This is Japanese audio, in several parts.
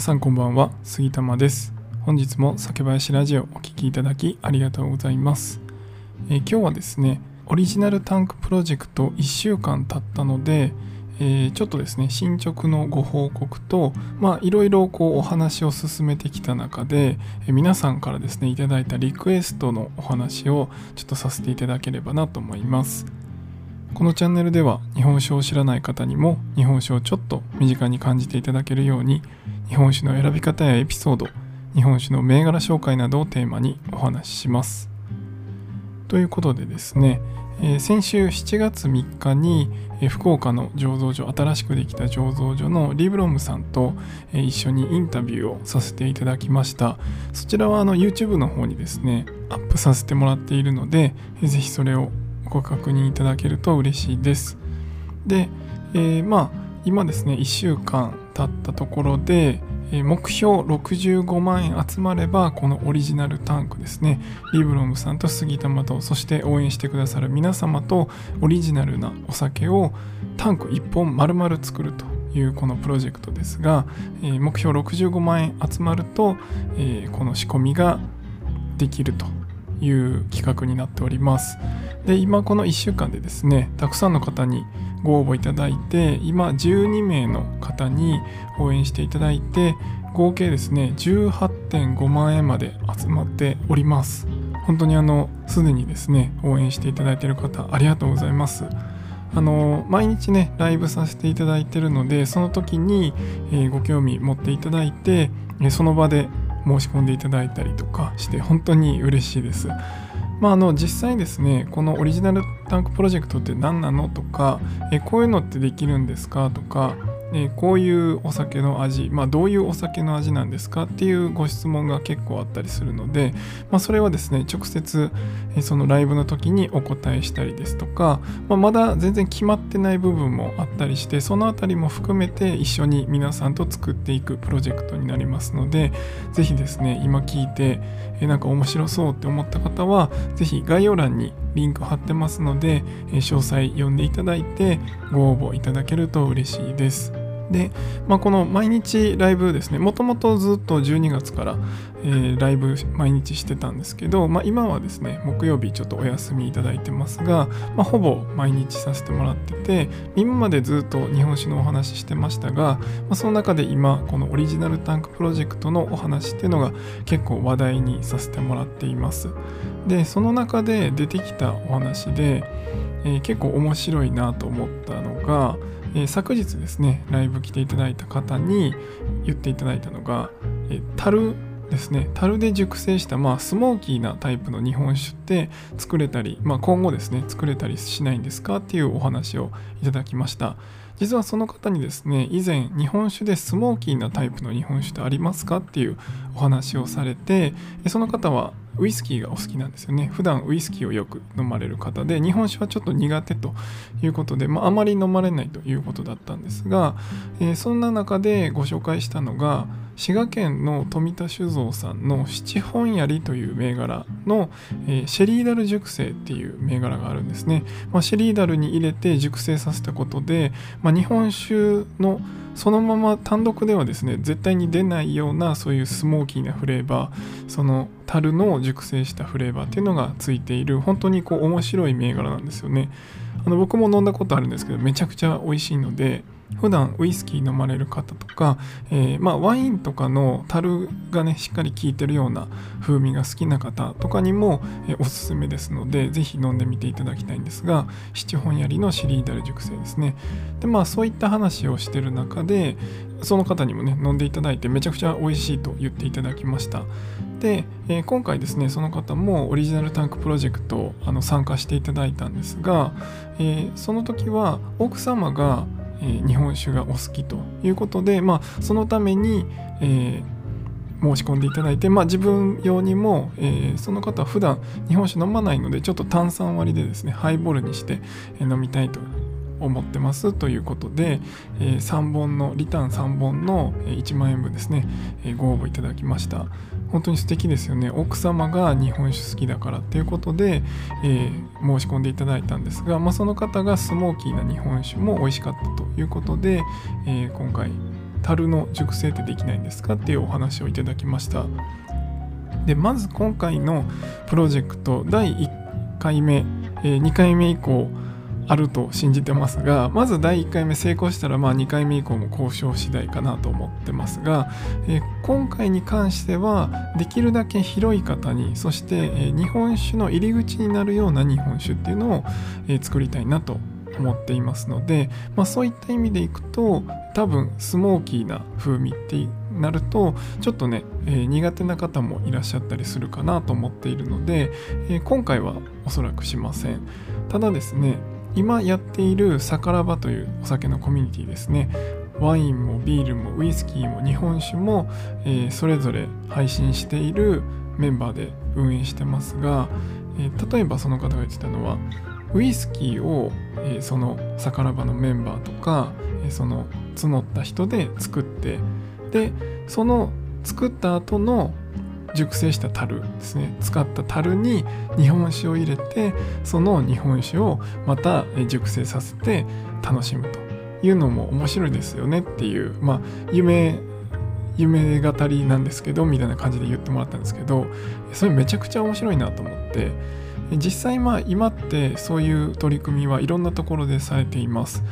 皆さんこんばんは杉玉です。本日も酒林ラジオお聴きいただきありがとうございます、えー今日はですねオリジナルタンクプロジェクト1週間経ったので、えーちょっとですね進捗のご報告とまあいろいろこうお話を進めてきた中で、えー皆さんからですねいただいたリクエストのお話をちょっとさせていただければなと思います。このチャンネルでは日本酒を知らない方にも日本酒をちょっと身近に感じていただけるように日本酒の選び方やエピソード日本酒の銘柄紹介などをテーマにお話しします。ということでですね、えー先週7月3日に、え福岡の醸造所新しくできた醸造所のリブロムさんと、え一緒にインタビューをさせていただきました。そちらはあの YouTube の方にですねアップさせてもらっているので、えーぜひそれをご確認いただけると嬉しいです。で、えーまあ今ですね1週間経ったところで、目標65万円集まればこのオリジナルタンクですね。リブロムさんと杉玉とそして応援してくださる皆様とオリジナルなお酒をタンク1本丸々作るというこのプロジェクトですが、目標65万円集まると、この仕込みができると。いう企画になっております。で今この1週間でですねたくさんの方にご応募いただいて今12名の方に応援していただいて合計ですね18.5万円まで集まっております。本当にあのすでにですね応援していただいている方ありがとうございます。あの毎日ねライブさせていただいてるのでその時に、えーご興味持っていただいて、えその場で申し込んでいただいたりとかして本当に嬉しいです。まあ、あの実際ですねこのオリジナルタンクプロジェクトって何なのとかえこういうのってできるんですかとかえこういうお酒の味、まあ、どういうお酒の味なんですかっていうご質問が結構あったりするので、まあ、それはですね直接えそのライブの時にお答えしたりですとか、まあ、まだ全然決まってない部分もあったりしてそのあたりも含めて一緒に皆さんと作っていくプロジェクトになりますのでぜひですね今聞いてえなんか面白そうって思った方はぜひ概要欄にリンク貼ってますので詳細読んでいただいてご応募いただけると嬉しいです。で、まあ、この毎日ライブですねもともとずっと12月から、えーライブ毎日してたんですけど、まあ、今はですね木曜日ちょっとお休みいただいてますが、まあ、ほぼ毎日させてもらってて今までずっと日本酒のお話ししてましたが、まあ、その中で今このオリジナルタンクプロジェクトのお話っていうのが結構話題にさせてもらっています。でその中で出てきたお話で、えー結構面白いなと思ったのが、えー昨日ですねライブ来ていただいた方に言っていただいたのが、えーですね樽で熟成した、まあ、スモーキーなタイプの日本酒って作れたり、まあ、今後ですね作れたりしないんですかっていうお話をいただきました。実はその方にですね以前日本酒でスモーキーなタイプの日本酒ってありますかっていうお話をされてその方はウイスキーがお好きなんですよね。普段ウイスキーをよく飲まれる方で日本酒はちょっと苦手ということで、まあ、あまり飲まれないということだったんですが、えーそんな中でご紹介したのが滋賀県の富田酒造さんの七本槍という銘柄の、えーシェリーダル熟成っていう銘柄があるんですね、まあ、シェリーダルに入れて熟成させたことで、まあ、日本酒のそのまま単独ではですね絶対に出ないようなそういうスモーキーなフレーバーその樽の熟成したフレーバーっていうのがついている本当にこう面白い銘柄なんですよね。あの僕も飲んだことあるんですけどめちゃくちゃ美味しいので普段ウイスキー飲まれる方とか、えーまあ、ワインとかの樽がねしっかり効いてるような風味が好きな方とかにも、えおすすめですのでぜひ飲んでみていただきたいんですが七本槍のシリーダル熟成ですね。でまあそういった話をしてる中でその方にもね飲んでいただいてめちゃくちゃ美味しいと言っていただきました。で、えー今回ですねその方もオリジナルタンクプロジェクトあの参加していただいたんですが、えーその時は奥様が、えー日本酒がお好きということで、まあ、そのために、えー申し込んでいただいて、まあ、自分用にも、えーその方は普段日本酒飲まないのでちょっと炭酸割りでですねハイボールにして、飲みたいと思ってますということで、え3本のリターン3本の1万円分ですね、えご応募いただきました。本当に素敵ですよね。奥様が日本酒好きだからっていうことで、えー申し込んでいただいたんですが、まあ、その方がスモーキーな日本酒も美味しかったということで、えー今回樽の熟成ってできないんですかっていうお話をいただきました。でまず今回のプロジェクト第1回目、えー、2回目以降あると信じてますがまず第1回目成功したらまあ2回目以降も交渉次第かなと思ってますが、えー、今回に関してはできるだけ広い方にそして、えー、日本酒の入り口になるような日本酒っていうのを、えー、作りたいなと思っていますので、まあ、そういった意味でいくと多分スモーキーな風味ってなるとちょっとね、えー、苦手な方もいらっしゃったりするかなと思っているので、えー、今回はおそらくしません。ただですね今やっているサカラバというお酒のコミュニティですね。ワインもビールもウイスキーも日本酒も、えー、それぞれ配信しているメンバーで運営してますが、えー、例えばその方が言ってたのはウイスキーを、えー、そのサカラバのメンバーとか、え、その募った人で作ってでその作った後の熟成した樽ですね。使った樽に日本酒を入れてその日本酒をまた熟成させて楽しむというのも面白いですよね。っていうまあ夢夢語りなんですけどみたいな感じで言ってもらったんですけどそれめちゃくちゃ面白いなと思って。実際まあ今ってそういう取り組みはいろんなところでされています。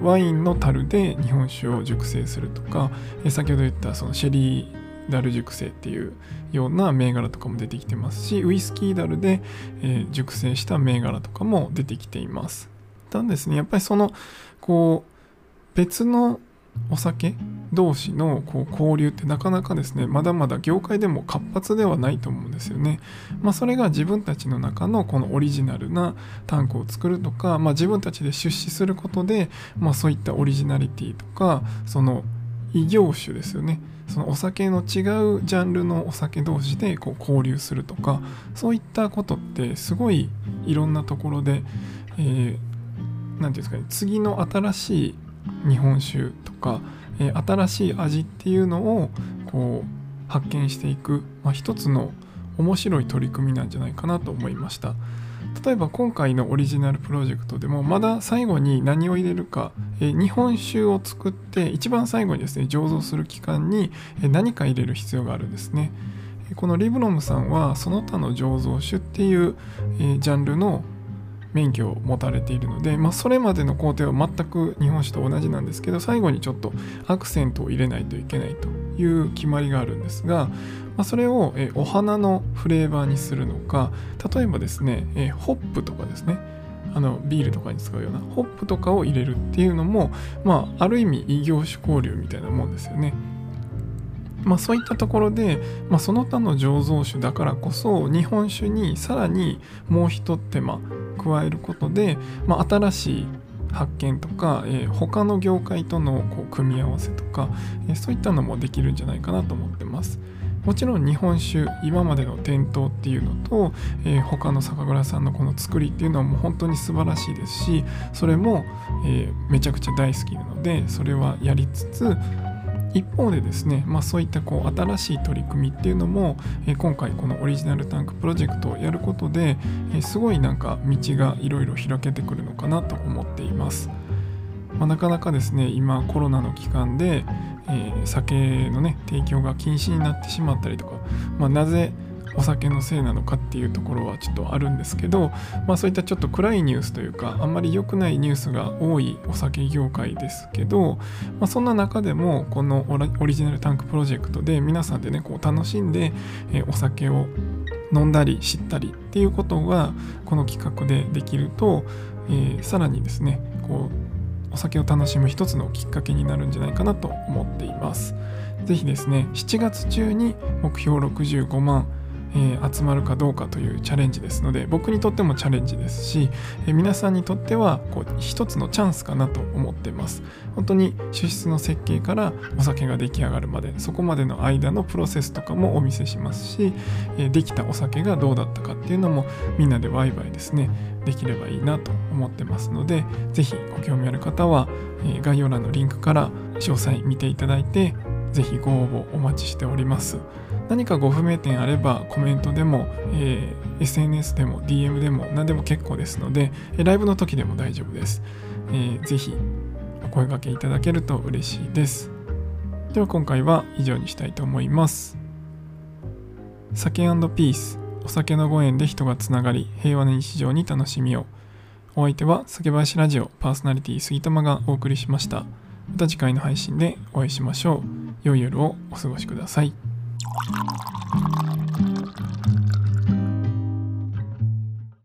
ワインの樽で日本酒を熟成するとか、先ほど言ったそのシェリーダル熟成っていうような銘柄とかも出てきてますしウイスキーダルで、え、熟成した銘柄とかも出てきていますただですねやっぱりそのこう別のお酒同士のこう交流ってなかなかですねまだまだ業界でも活発ではないと思うんですよね。まあ、それが自分たちの中のこのオリジナルなタンクを作るとか、まあ、自分たちで出資することで、まあ、そういったオリジナリティとかその異業種ですよね。そのお酒の違うジャンルのお酒同士でこう交流するとかそういったことってすごいいろんなところで何、えー、て言うんですかね次の新しい日本酒とか、えー、新しい味っていうのをこう発見していく、まあ、一つの面白い取り組みなんじゃないかなと思いました。例えば今回のオリジナルプロジェクトでもまだ最後に何を入れるか、えー、日本酒を作って一番最後にですね醸造する期間に何か入れる必要があるんですね。このリブロムさんはその他の醸造酒っていう、えー、ジャンルの免許を持たれているので、まあ、それまでの工程は全く日本酒と同じなんですけど最後にちょっとアクセントを入れないといけないという決まりがあるんですが、まあ、それをえお花のフレーバーにするのか例えばですねえホップとかですねあのビールとかに使うようなホップとかを入れるっていうのも、まあ、ある意味異業種交流みたいなもんですよね。まあ、そういったところで、まあ、その他の醸造酒だからこそ日本酒にさらにもう一手間加えることで、まあ、新しい発見とか、えー、他の業界とのこう組み合わせとか、えー、そういったのもできるんじゃないかなと思ってます。もちろん日本酒今までの伝統っていうのと、えー、他の酒蔵さんのこの作りっていうのはもう本当に素晴らしいですしそれも、えー、めちゃくちゃ大好きなのでそれはやりつつ一方でですね、まあ、そういったこう新しい取り組みっていうのも、え、今回このオリジナルタンクプロジェクトをやることで、え、すごいなんか道がいろいろ開けてくるのかなと思っています。まあ、なかなかですね今コロナの期間で、えー、酒のね提供が禁止になってしまったりとか、まあ、なぜお酒のせいなのかっていうところはちょっとあるんですけど、まあ、そういったちょっと暗いニュースというかあんまり良くないニュースが多いお酒業界ですけど、まあ、そんな中でもこのオリジナルタンクプロジェクトで皆さんでねこう楽しんで、お酒を飲んだり知ったりっていうことがこの企画でできると、えー、さらにですねこうお酒を楽しむ一つのきっかけになるんじゃないかなと思っています。ぜひですね7月中に目標65万えー、集まるかどうかというチャレンジですので僕にとってもチャレンジですし、えー、皆さんにとってはこう一つのチャンスかなと思ってます本当に主質の設計からお酒が出来上がるまでそこまでの間のプロセスとかもお見せしますし、えー、できたお酒がどうだったかっていうのもみんなでワイワイですねできればいいなと思ってますので是非ご興味ある方は、え概要欄のリンクから詳細見ていただいて是非ご応募お待ちしております。何かご不明点あればコメントでも、えー、SNS でも DM でも何でも結構ですので、ライブの時でも大丈夫です。えー、ぜひお声掛けいただけると嬉しいです。では今回は以上にしたいと思います。酒ピースお酒のご縁で人がつながり平和な日常に楽しみを。お相手は酒林ラジオパーソナリティ杉玉がお送りしました。また次回の配信でお会いしましょう。良い夜をお過ごしください。Thank you.